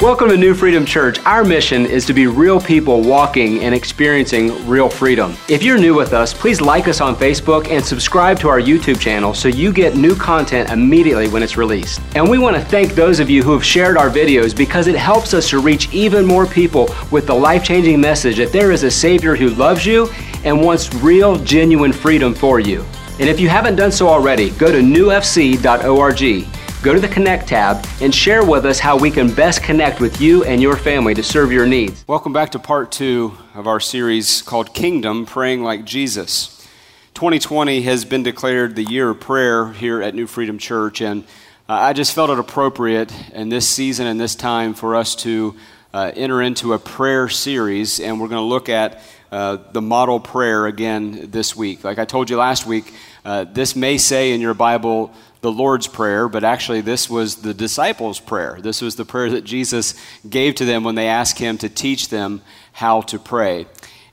Welcome to New Freedom Church. Our mission is to be real people walking and experiencing real freedom. If you're new with us, please like us on Facebook and subscribe to our YouTube channel so you get new content immediately when it's released. And we want to thank those of you who have shared our videos because it helps us to reach even more people with the life changing message that there is a Savior who loves you and wants real, genuine freedom for you. And if you haven't done so already, go to newfc.org go to the Connect tab and share with us how we can best connect with you and your family to serve your needs. Welcome back to part two of our series called Kingdom Praying Like Jesus. 2020 has been declared the year of prayer here at New Freedom Church, and uh, I just felt it appropriate in this season and this time for us to uh, enter into a prayer series, and we're going to look at uh, the model prayer again this week. Like I told you last week, uh, this may say in your Bible, the Lord's Prayer, but actually, this was the disciples' prayer. This was the prayer that Jesus gave to them when they asked him to teach them how to pray.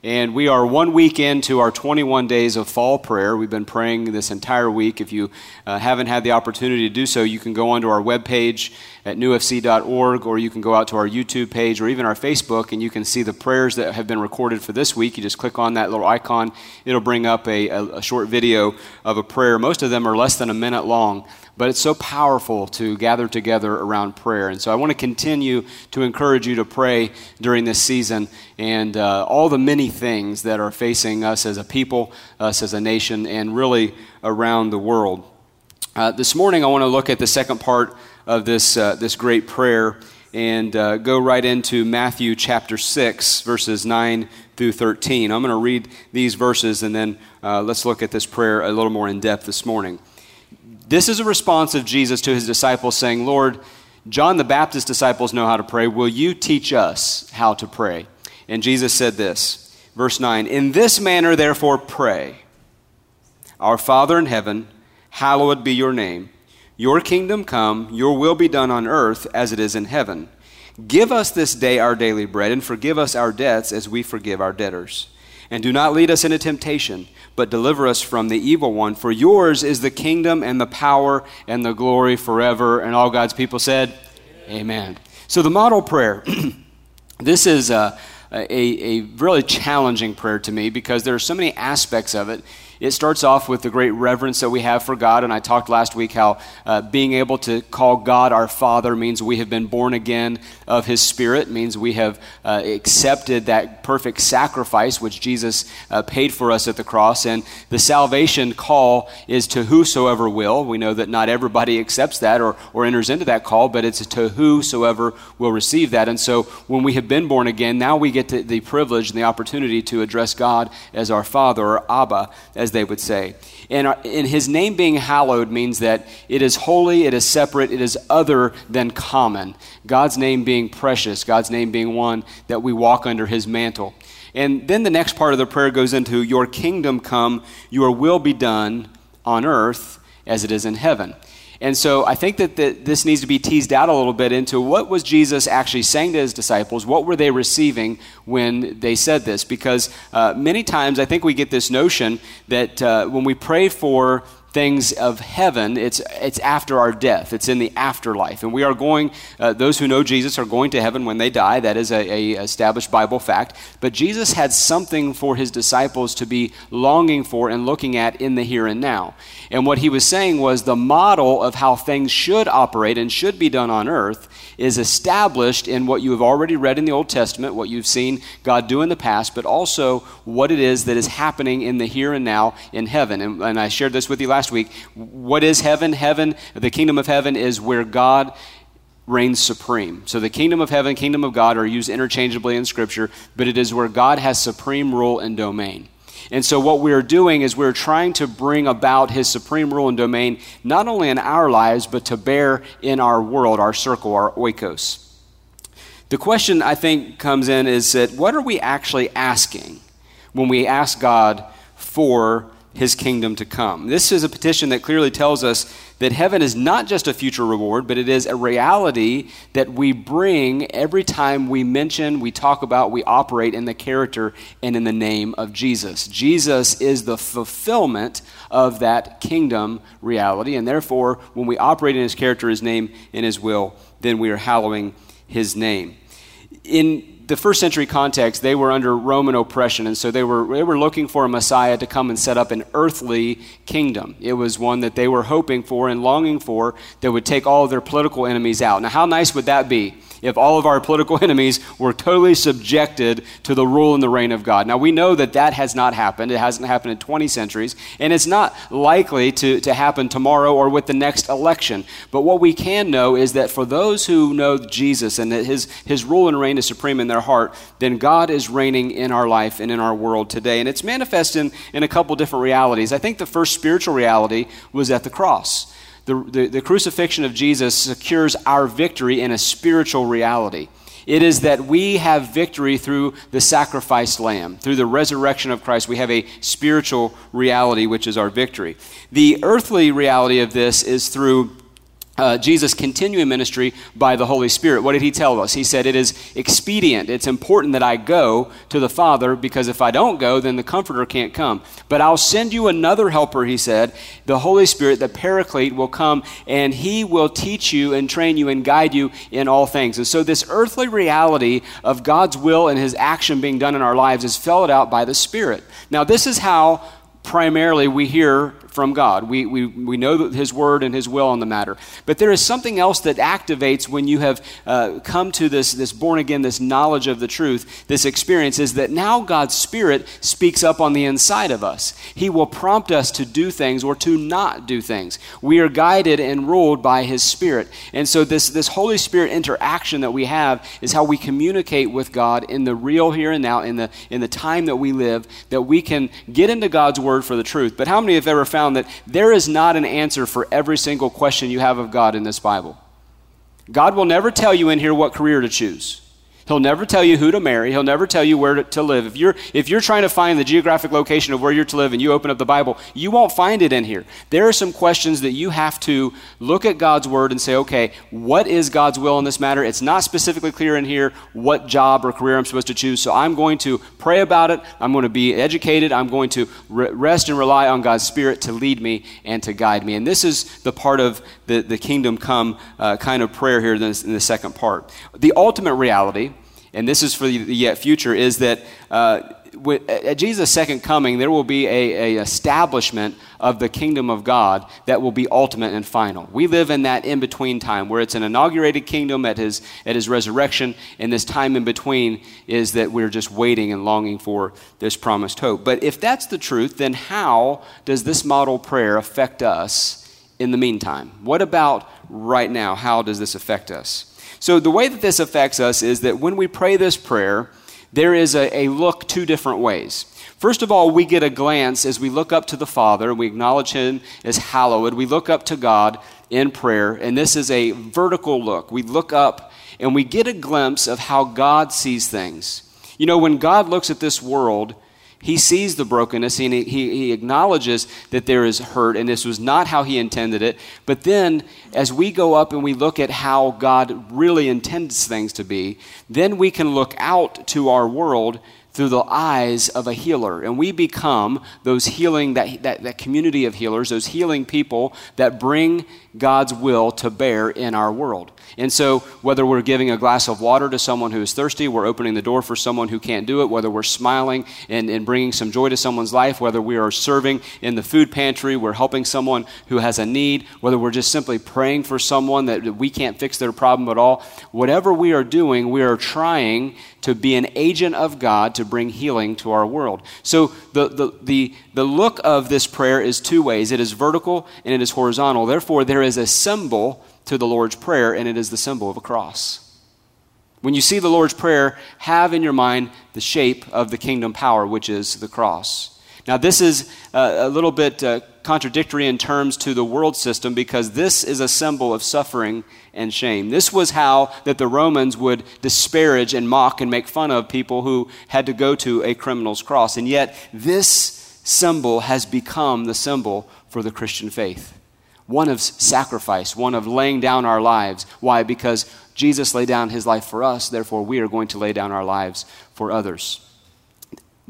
And we are one week into our 21 days of fall prayer. We've been praying this entire week. If you uh, haven't had the opportunity to do so, you can go onto our webpage at newfc.org, or you can go out to our YouTube page or even our Facebook, and you can see the prayers that have been recorded for this week. You just click on that little icon, it'll bring up a, a, a short video of a prayer. Most of them are less than a minute long. But it's so powerful to gather together around prayer. And so I want to continue to encourage you to pray during this season and uh, all the many things that are facing us as a people, us as a nation, and really around the world. Uh, this morning, I want to look at the second part of this, uh, this great prayer and uh, go right into Matthew chapter 6, verses 9 through 13. I'm going to read these verses and then uh, let's look at this prayer a little more in depth this morning. This is a response of Jesus to his disciples saying, Lord, John the Baptist's disciples know how to pray. Will you teach us how to pray? And Jesus said this, verse 9 In this manner, therefore, pray Our Father in heaven, hallowed be your name. Your kingdom come, your will be done on earth as it is in heaven. Give us this day our daily bread, and forgive us our debts as we forgive our debtors. And do not lead us into temptation but deliver us from the evil one. For yours is the kingdom and the power and the glory forever. And all God's people said, Amen. Amen. So, the model prayer, this is a, a, a really challenging prayer to me because there are so many aspects of it it starts off with the great reverence that we have for God. And I talked last week how uh, being able to call God our Father means we have been born again of His Spirit, means we have uh, accepted that perfect sacrifice which Jesus uh, paid for us at the cross. And the salvation call is to whosoever will. We know that not everybody accepts that or, or enters into that call, but it's to whosoever will receive that. And so when we have been born again, now we get the privilege and the opportunity to address God as our Father or Abba, as as they would say. And, uh, in his name being hallowed means that it is holy, it is separate, it is other than common. God's name being precious, God's name being one that we walk under his mantle. And then the next part of the prayer goes into Your kingdom come, your will be done on earth as it is in heaven. And so I think that the, this needs to be teased out a little bit into what was Jesus actually saying to his disciples? What were they receiving when they said this? Because uh, many times I think we get this notion that uh, when we pray for things of heaven, it's, it's after our death. It's in the afterlife. And we are going, uh, those who know Jesus are going to heaven when they die. That is a, established Bible fact. But Jesus had something for his disciples to be longing for and looking at in the here and now. And what he was saying was the model of how things should operate and should be done on earth is established in what you have already read in the Old Testament, what you've seen God do in the past, but also what it is that is happening in the here and now in heaven. And, and I shared this with you last last week. What is heaven? Heaven, the kingdom of heaven is where God reigns supreme. So the kingdom of heaven, kingdom of God are used interchangeably in Scripture, but it is where God has supreme rule and domain. And so, what we're doing is we're trying to bring about his supreme rule and domain, not only in our lives, but to bear in our world, our circle, our oikos. The question I think comes in is that what are we actually asking when we ask God for his kingdom to come. This is a petition that clearly tells us that heaven is not just a future reward, but it is a reality that we bring every time we mention, we talk about, we operate in the character and in the name of Jesus. Jesus is the fulfillment of that kingdom reality, and therefore, when we operate in his character, his name, and his will, then we are hallowing his name. In the first century context, they were under Roman oppression, and so they were, they were looking for a Messiah to come and set up an earthly kingdom. It was one that they were hoping for and longing for that would take all of their political enemies out. Now, how nice would that be if all of our political enemies were totally subjected to the rule and the reign of God. Now, we know that that has not happened. It hasn't happened in 20 centuries, and it's not likely to, to happen tomorrow or with the next election. But what we can know is that for those who know Jesus and that his, his rule and reign is supreme in their heart, then God is reigning in our life and in our world today. And it's manifest in, in a couple different realities. I think the first spiritual reality was at the cross the, the, the crucifixion of Jesus secures our victory in a spiritual reality. It is that we have victory through the sacrificed lamb, through the resurrection of Christ. We have a spiritual reality, which is our victory. The earthly reality of this is through uh, Jesus' continuing ministry by the Holy Spirit. What did he tell us? He said, It is expedient, it's important that I go to the Father because if I don't go, then the Comforter can't come. But I'll send you another helper, he said. The Holy Spirit, the Paraclete, will come and he will teach you and train you and guide you in all things. And so, this earthly reality of God's will and his action being done in our lives is filled out by the Spirit. Now, this is how primarily we hear from God. We, we, we know His word and His will on the matter. But there is something else that activates when you have uh, come to this, this born again, this knowledge of the truth, this experience, is that now God's Spirit speaks up on the inside of us. He will prompt us to do things or to not do things. We are guided and ruled by His Spirit. And so, this, this Holy Spirit interaction that we have is how we communicate with God in the real here and now, in the, in the time that we live, that we can get into God's Word for the truth. But how many have ever found found that there is not an answer for every single question you have of God in this Bible. God will never tell you in here what career to choose. He'll never tell you who to marry. He'll never tell you where to, live. If you're, if you're trying to find the geographic location of where you're to live and you open up the Bible, you won't find it in here. There are some questions that you have to look at God's Word and say, okay, what is God's will in this matter? It's not specifically clear in here what job or career I'm supposed to choose, so I'm going to pray about it. I'm going to be educated. I'm going to re- rest and rely on God's Spirit to lead me and to guide me. And this is the part of the, the kingdom come uh, kind of prayer here in the, in the second part. The ultimate reality and this is for the yet future, is that uh, at Jesus' second coming, there will be a, a, establishment of the kingdom of God that will be ultimate and final. We live in that in between time where it's an inaugurated kingdom at his, at his resurrection, and this time in between is that we're just waiting and longing for this promised hope. But if that's the truth, then how does this model prayer affect us in the meantime? What about right now? How does this affect us? So, the way that this affects us is that when we pray this prayer, there is a, a, look two different ways. First of all, we get a glance as we look up to the Father, and we acknowledge Him as hallowed. We look up to God in prayer, and this is a vertical look. We look up and we get a glimpse of how God sees things. You know, when God looks at this world, he sees the brokenness and he, he, he, acknowledges that there is hurt and this was not how he intended it. But then, as we go up and we look at how God really intends things to be, then we can look out to our world through the eyes of a healer. And we become those healing, that, that, that community of healers, those healing people that bring God's will to bear in our world. And so, whether we're giving a glass of water to someone who is thirsty, we're opening the door for someone who can't do it, whether we're smiling and, and bringing some joy to someone's life, whether we are serving in the food pantry, we're helping someone who has a need, whether we're just simply praying for someone that we can't fix their problem at all, whatever we are doing, we are trying to be an agent of God to bring healing to our world. So, the, the, the, the look of this prayer is two ways it is vertical and it is horizontal. Therefore, there is a symbol to the Lord's Prayer, and it is the symbol of a cross. When you see the Lord's Prayer, have in your mind the shape of the kingdom power, which is the cross. Now, this is uh, a little bit uh, contradictory in terms to the world system because this is a symbol of suffering and shame. This was how that the Romans would disparage and mock and make fun of people who had to go to a criminal's cross. And yet, this symbol has become the symbol for the Christian faith one of sacrifice, one of laying down our lives. Why? Because Jesus laid down his life for us, therefore, we are going to lay down our lives for others.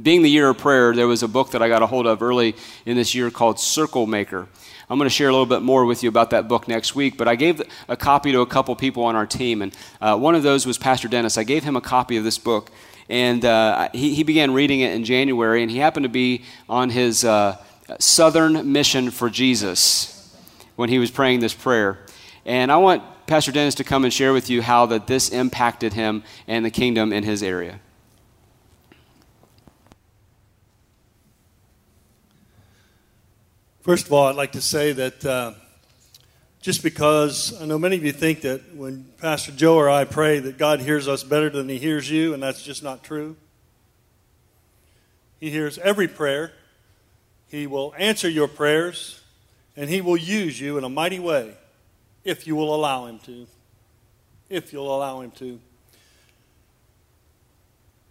being the year of prayer, there was a book that I got a hold of early in this year called Circle Maker. I'm going to share a little bit more with you about that book next week, but I gave a copy to a couple people on our team, and uh, one of those was Pastor Dennis. I gave him a copy of this book, and uh, he, he, began reading it in January, and he happened to be on his uh, Southern Mission for Jesus when he was praying this prayer. And I want Pastor Dennis to come and share with you how that this impacted him and the kingdom in his area. First of all, I'd like to say that uh, just because I know many of you think that when Pastor Joe or I pray that God hears us better than he hears you, and that's just not true. He hears every prayer, He will answer your prayers, and He will use you in a mighty way if you will allow Him to. If you'll allow Him to.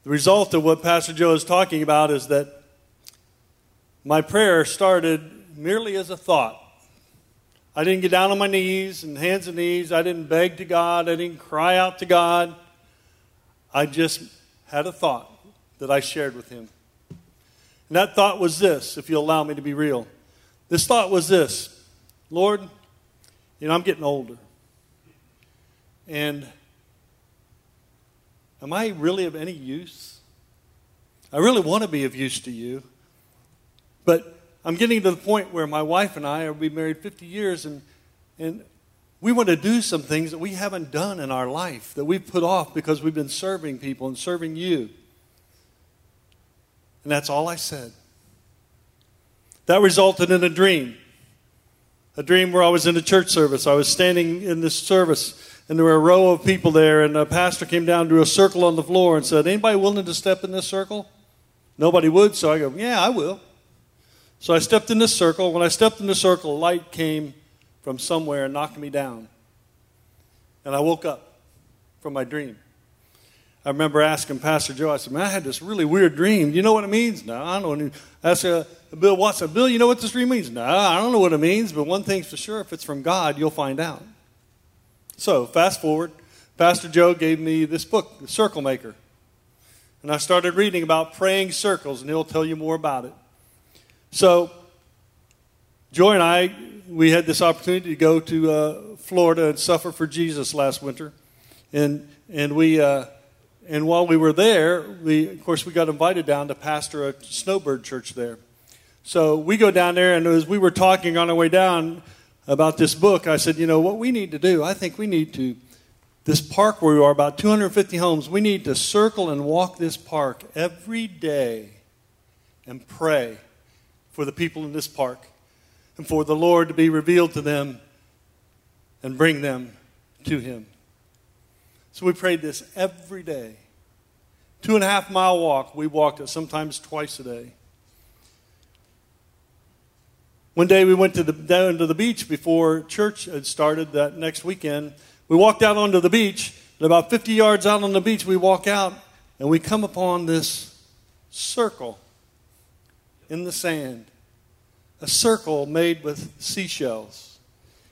The result of what Pastor Joe is talking about is that my prayer started merely as a thought. I didn't get down on my knees and hands and knees. I didn't beg to God. I didn't cry out to God. I just had a thought that I shared with Him. And that thought was this, if you'll allow me to be real. This thought was this Lord, you know, I'm getting older. And am I really of any use? I really want to be of use to you. But I'm getting to the point where my wife and I are be married 50 years, and, and we want to do some things that we haven't done in our life, that we've put off because we've been serving people and serving you. And that's all I said. That resulted in a dream. A dream where I was in a church service. I was standing in this service, and there were a row of people there, and a pastor came down to a circle on the floor and said, Anybody willing to step in this circle? Nobody would, so I go, Yeah, I will. So I stepped in this circle. When I stepped in the circle, light came from somewhere and knocked me down. And I woke up from my dream. I remember asking Pastor Joe, I said, Man, I had this really weird dream. Do you know what it means? No, I don't know. I said, uh, Bill Watson, Bill, you know what this dream means? No, I don't know what it means, but one thing's for sure if it's from God, you'll find out. So, fast forward, Pastor Joe gave me this book, The Circle Maker. And I started reading about praying circles, and he'll tell you more about it. So, Joy and I, we had this opportunity to go to uh, Florida and suffer for Jesus last winter, and and we uh, and while we were there, we of course we got invited down to pastor a snowbird church there. So we go down there, and as we were talking on our way down about this book, I said, you know what we need to do? I think we need to this park where we are, about 250 homes. We need to circle and walk this park every day and pray for the people in this park and for the Lord to be revealed to them and bring them to Him. So we prayed this every day. Two and a half mile walk, we walked it sometimes twice a day. One day we went to the, down to the beach before church had started that next weekend. We walked out onto the beach, and about 50 yards out on the beach, we walk out and we come upon this circle in the sand. A circle made with seashells.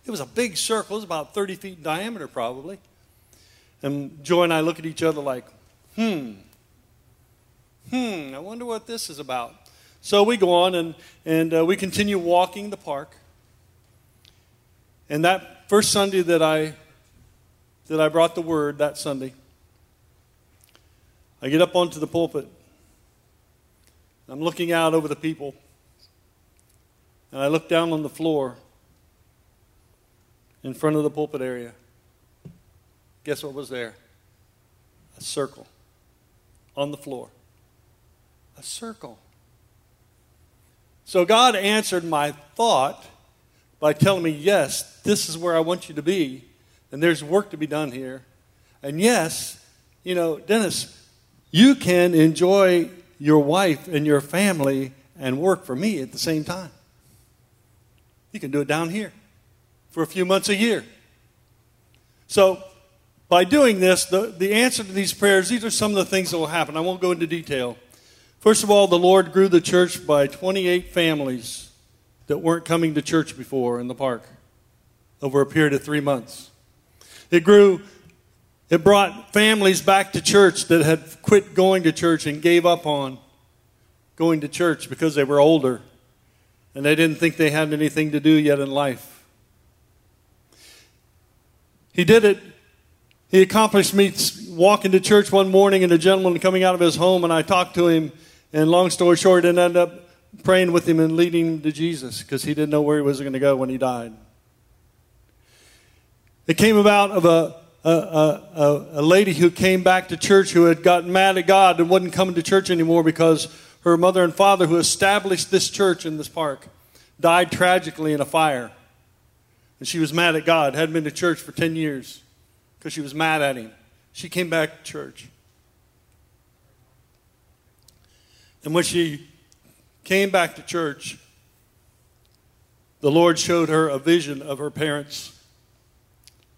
It was a big circle, it was about 30 feet in diameter, probably. And Joy and I look at each other like, hmm, hmm, I wonder what this is about. So we go on and, and uh, we continue walking the park. And that first Sunday that I, that I brought the word, that Sunday, I get up onto the pulpit I'm looking out over the people, and I look down on the floor in front of the pulpit area. Guess what was there? A circle on the floor. A circle. So God answered my thought by telling me, yes, this is where I want you to be, and there's work to be done here. And yes, you know, Dennis, you can enjoy your wife and your family and work for me at the same time. You can do it down here for a few months a year. So, by doing this, the, the answer to these prayers, these are some of the things that will happen. I won't go into detail. First of all, the Lord grew the church by 28 families that weren't coming to church before in the park over a period of three months. It grew it brought families back to church that had quit going to church and gave up on going to church because they were older and they didn't think they had anything to do yet in life. He did it. He accomplished me walking to church one morning and a gentleman coming out of his home, and I talked to him. And long story short, and ended up praying with him and leading him to Jesus because he didn't know where he was going to go when he died. It came about of a, a, a, a, lady who came back to church who had gotten mad at God and wasn't coming to church anymore because her mother and father, who established this church in this park, died tragically in a fire. And she was mad at God, hadn't been to church for 10 years because she was mad at him. She came back to church. And when she came back to church, the Lord showed her a vision of her parents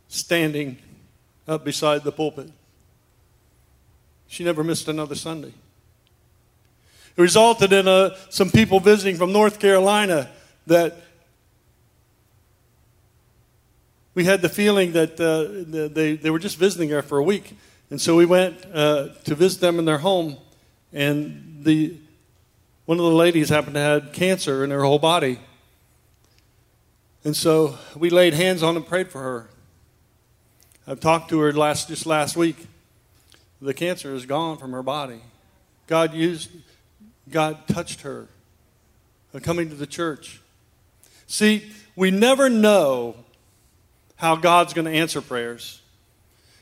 standing up beside the pulpit. She never missed another Sunday. It resulted in uh, some people visiting from North Carolina that we had the feeling that uh, they, they were just visiting her for a week. And so we went uh, to visit them in their home, and the, one of the ladies happened to have cancer in her whole body. And so we laid hands on and prayed for her. I've talked to her last, just last week. The cancer is gone from her body. God used, God touched her uh, coming to the church. See, we never know how God's going to answer prayers,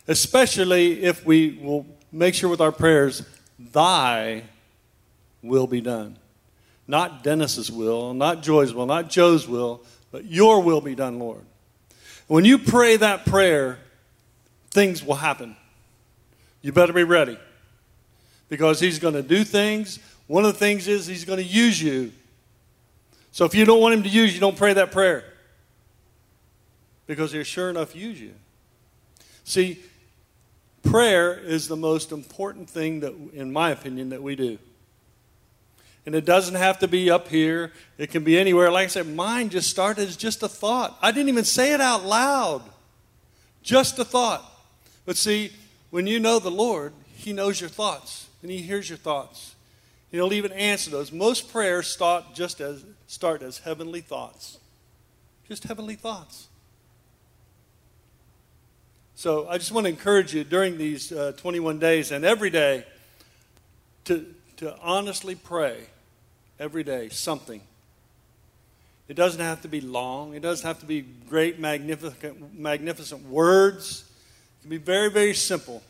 especially if we will make sure with our prayers, Thy will be done. Not Dennis's will, not Joy's will, not Joe's will, but Your will be done, Lord. When you pray that prayer, things will happen. You better be ready because He's going to do things. One of the things is He's going to use you so if you don't want him to use you, don't pray that prayer. Because he'll sure enough use you. See, prayer is the most important thing that, in my opinion, that we do. And it doesn't have to be up here. It can be anywhere. Like I said, mine just started as just a thought. I didn't even say it out loud. Just a thought. But see, when you know the Lord, He knows your thoughts and He hears your thoughts. He'll even answer those. Most prayers start just as start as heavenly thoughts. Just heavenly thoughts. So I just want to encourage you during these uh, 21 days and every day to, to honestly pray every day something. It doesn't have to be long, it doesn't have to be great, magnificent, magnificent words. Can be very, very simple.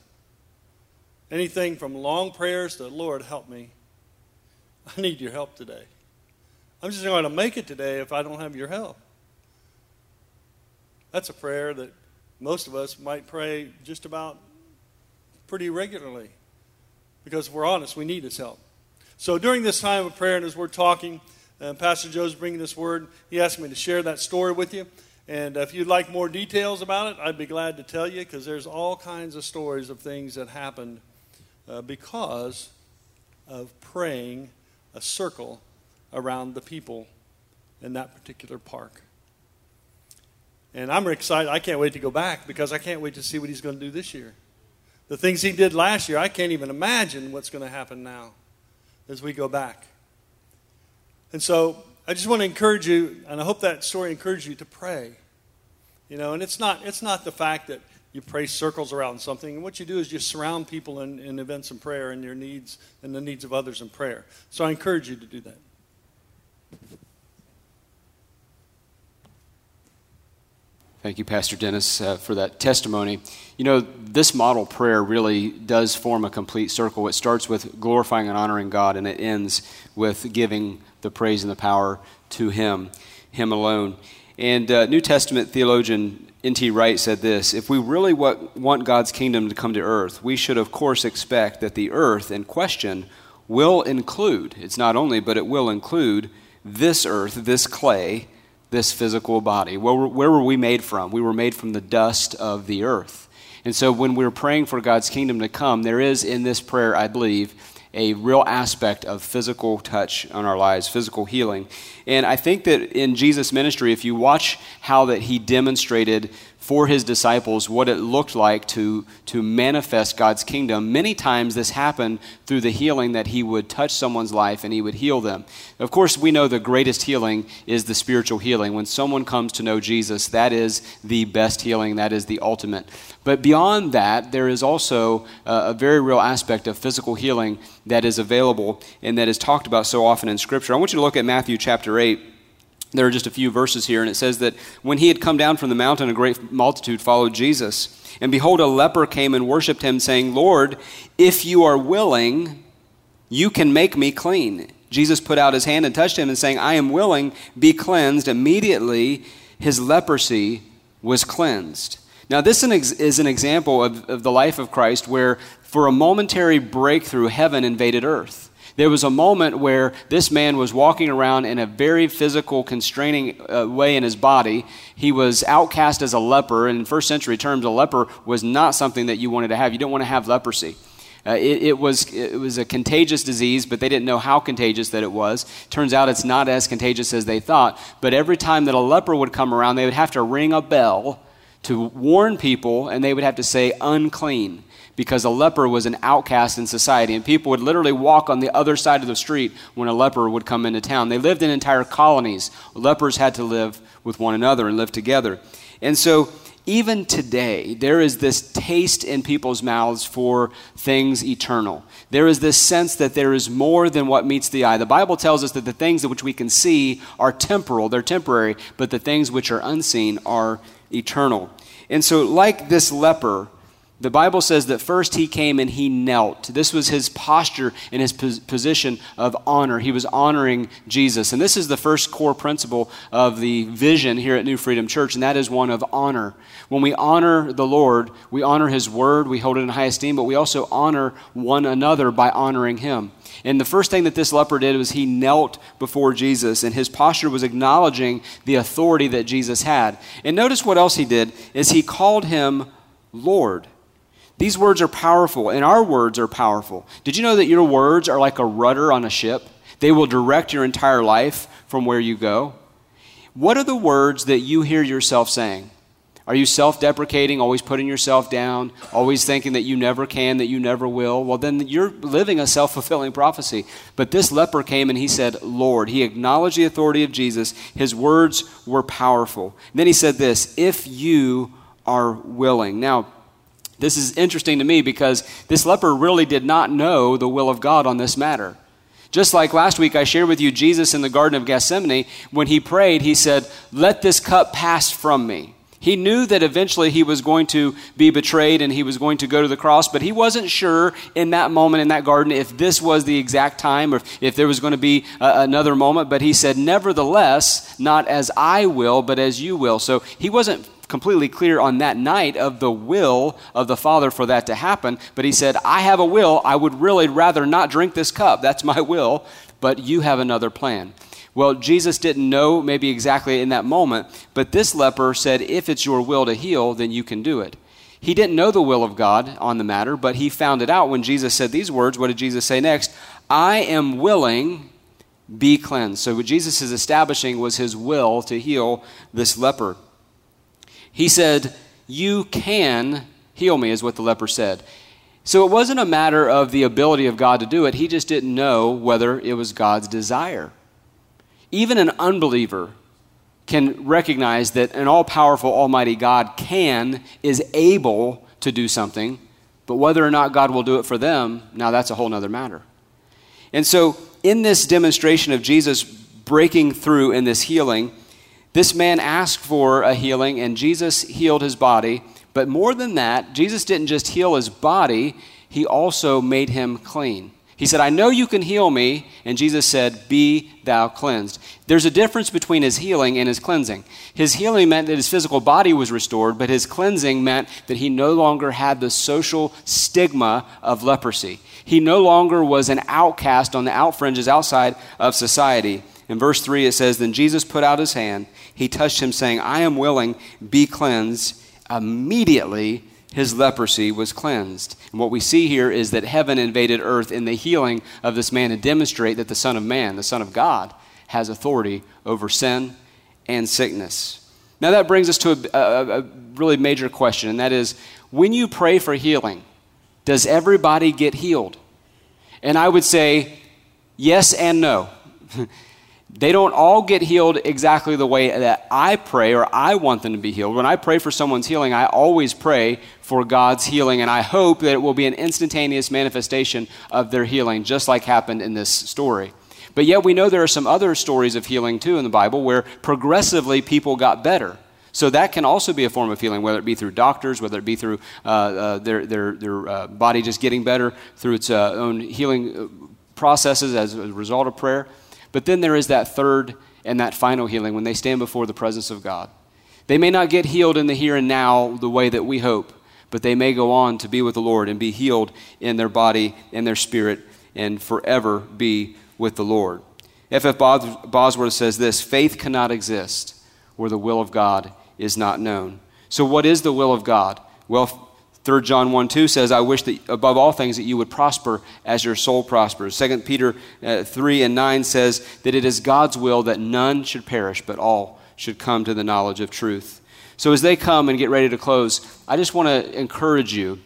Anything from long prayers to, Lord, help me. I need your help today. I'm just going to make it today if I don't have your help. That's a prayer that most of us might pray just about pretty regularly. Because if we're honest, we need his help. So during this time of prayer, and as we're talking, uh, Pastor Joe's bringing this word, he asked me to share that story with you. And if you'd like more details about it, I'd be glad to tell you because there's all kinds of stories of things that happened uh, because of praying a circle around the people in that particular park. And I'm excited. I can't wait to go back because I can't wait to see what he's going to do this year. The things he did last year, I can't even imagine what's going to happen now as we go back. And so I just want to encourage you, and I hope that story encourages you to pray. You know, and it's not it's not the fact that you pray circles around something. And what you do is you surround people in, in events of prayer and your needs and the needs of others in prayer. So I encourage you to do that. Thank you, Pastor Dennis, uh, for that testimony. You know, this model prayer really does form a complete circle. It starts with glorifying and honoring God, and it ends with giving the praise and the power to Him, Him alone. And uh, New Testament theologian N.T. Wright said this If we really want God's kingdom to come to earth, we should, of course, expect that the earth in question will include, it's not only, but it will include this earth, this clay, this physical body. Where, where were we made from? We were made from the dust of the earth. And so when we're praying for God's kingdom to come, there is in this prayer, I believe, a real aspect of physical touch on our lives, physical healing. And I think that in Jesus' ministry, if you watch how that he demonstrated for his disciples what it looked like to, to manifest God's kingdom. Many times this happened through the healing that he would touch someone's life and he would heal them. Of course, we know the greatest healing is the spiritual healing. When someone comes to know Jesus, that is the best healing, that is the ultimate. But beyond that, there is also a very real aspect of physical healing that is available and that is talked about so often in Scripture. I want you to look at Matthew chapter 8 there are just a few verses here, and it says that when he had come down from the mountain, a great multitude followed Jesus. And behold, a leper came and worshipped him, saying, Lord, if you are willing, you can make me clean. Jesus put out his hand and touched him, and saying, I am willing, be cleansed. Immediately his leprosy was cleansed. Now, this is an example of, of the life of Christ where, for a momentary breakthrough, heaven invaded earth. There was a moment where this man was walking around in a very physical, constraining uh, way in his body. He was outcast as a leper. And in first century terms, a leper was not something that you wanted to have. You don't want to have leprosy. Uh, it, it, was, it was a contagious disease, but they didn't know how contagious that it was. Turns out it's not as contagious as they thought. But every time that a leper would come around, they would have to ring a bell to warn people, and they would have to say, unclean because a leper was an outcast in society, and people would literally walk on the other side of the street when a leper would come into town. They lived in entire colonies. Lepers had to live with one another and live together. And so, even today, there is this taste in people's mouths for things eternal. There is this sense that there is more than what meets the eye. The Bible tells us that the things which we can see are temporal, they're temporary, but the things which are unseen are eternal. And so, like this leper, the Bible says that first he came and he knelt. This was his posture and his position of honor. He was honoring Jesus. And this is the first core principle of the vision here at New Freedom Church, and that is one of honor. When we honor the Lord, we honor his word, we hold it in high esteem, but we also honor one another by honoring him. And the first thing that this leper did was he knelt before Jesus, and his posture was acknowledging the authority that Jesus had. And notice what else he did is he called him Lord. These words are powerful, and our words are powerful. Did you know that your words are like a rudder on a ship? They will direct your entire life from where you go. What are the words that you hear yourself saying? Are you self deprecating, always putting yourself down, always thinking that you never can, that you never will? Well, then you're living a self fulfilling prophecy. But this leper came and he said, Lord. He acknowledged the authority of Jesus. His words were powerful. And then he said this, if you are willing. Now, this is interesting to me because this leper really did not know the will of God on this matter. Just like last week, I shared with you Jesus in the Garden of Gethsemane, when he prayed, he said, Let this cup pass from me. He knew that eventually he was going to be betrayed and he was going to go to the cross, but he wasn't sure in that moment in that garden if this was the exact time or if there was going to be a, another moment. But he said, Nevertheless, not as I will, but as you will. So he wasn't completely clear on that night of the will of the Father for that to happen. But he said, I have a will. I would really rather not drink this cup. That's my will. But you have another plan. Well, Jesus didn't know maybe exactly in that moment, but this leper said, If it's your will to heal, then you can do it. He didn't know the will of God on the matter, but he found it out when Jesus said these words. What did Jesus say next? I am willing, be cleansed. So, what Jesus is establishing was his will to heal this leper. He said, You can heal me, is what the leper said. So it wasn't a matter of the ability of God to do it, he just didn't know whether it was God's desire. Even an unbeliever can recognize that an all powerful, almighty God can, is able to do something, but whether or not God will do it for them, now that's a whole other matter. And so, in this demonstration of Jesus breaking through in this healing, this man asked for a healing, and Jesus healed his body. But more than that, Jesus didn't just heal his body, he also made him clean. He said, I know you can heal me. And Jesus said, Be thou cleansed. There's a difference between his healing and his cleansing. His healing meant that his physical body was restored, but his cleansing meant that he no longer had the social stigma of leprosy. He no longer was an outcast on the out fringes outside of society. In verse 3, it says, Then Jesus put out his hand he touched him, saying, I am willing, be cleansed. Immediately, his leprosy was cleansed. And what we see here is that heaven invaded earth in the healing of this man to demonstrate that the Son of Man, the Son of God, has authority over sin and sickness. Now, that brings us to a, a, a really major question, and that is when you pray for healing, does everybody get healed? And I would say yes and no. they don't all get healed exactly the way that I pray or I want them to be healed. When I pray for someone's healing, I always pray for God's healing, and I hope that it will be an instantaneous manifestation of their healing, just like happened in this story. But yet, we know there are some other stories of healing too in the Bible where progressively people got better. So that can also be a form of healing, whether it be through doctors, whether it be through uh, uh, their, their, their uh, body just getting better, through its uh, own healing uh, processes as a result of prayer. But then there is that third and that final healing when they stand before the presence of God. They may not get healed in the here and now the way that we hope, but they may go on to be with the Lord and be healed in their body and their spirit and forever be with the Lord. F.F. Bosworth says this faith cannot exist where the will of God is not known. So, what is the will of God? Well, 3 John 1 2 says, I wish that above all things that you would prosper as your soul prospers. 2 Peter uh, 3 and 9 says that it is God's will that none should perish, but all should come to the knowledge of truth. So, as they come and get ready to close, I just want to encourage you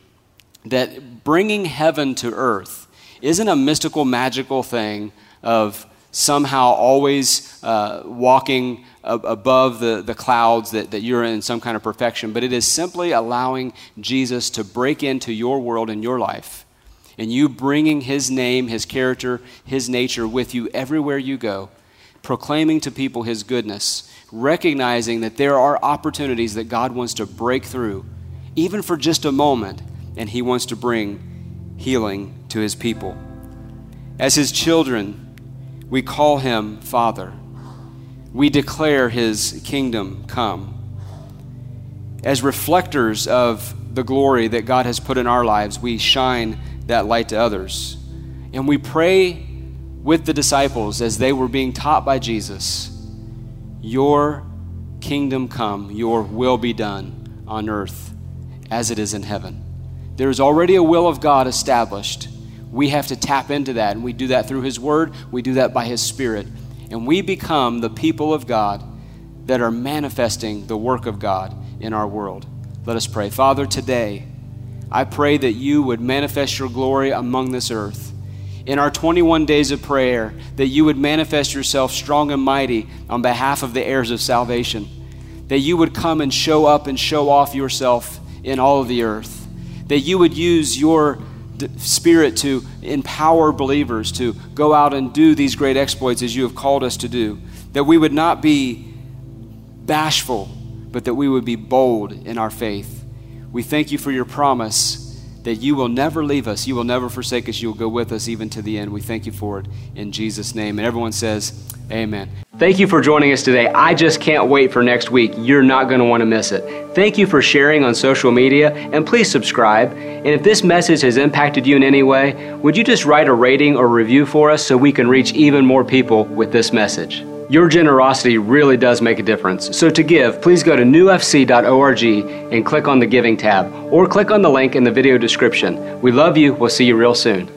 that bringing heaven to earth isn't a mystical, magical thing of somehow always uh, walking above the, the clouds that, that you're in some kind of perfection, but it is simply allowing Jesus to break into your world and your life. And you bringing his name, his character, his nature with you everywhere you go, proclaiming to people his goodness, recognizing that there are opportunities that God wants to break through, even for just a moment, and he wants to bring healing to his people. As his children, we call him Father. We declare his kingdom come. As reflectors of the glory that God has put in our lives, we shine that light to others. And we pray with the disciples as they were being taught by Jesus Your kingdom come, your will be done on earth as it is in heaven. There is already a will of God established we have to tap into that, and we do that through His Word, we do that by His Spirit. And we become the people of God that are manifesting the work of God in our world. Let us pray. Father, today, I pray that you would manifest your glory among this earth. In our 21 days of prayer, that you would manifest yourself strong and mighty on behalf of the heirs of salvation. That you would come and show up and show off yourself in all of the earth. That you would use your Spirit to empower believers to go out and do these great exploits as you have called us to do. That we would not be bashful, but that we would be bold in our faith. We thank you for your promise that you will never leave us, you will never forsake us, you will go with us even to the end. We thank you for it in Jesus' name. And everyone says, Amen. Thank you for joining us today. I just can't wait for next week. You're not going to want to miss it. Thank you for sharing on social media and please subscribe. And if this message has impacted you in any way, would you just write a rating or review for us so we can reach even more people with this message? Your generosity really does make a difference. So to give, please go to newfc.org and click on the Giving tab or click on the link in the video description. We love you. We'll see you real soon.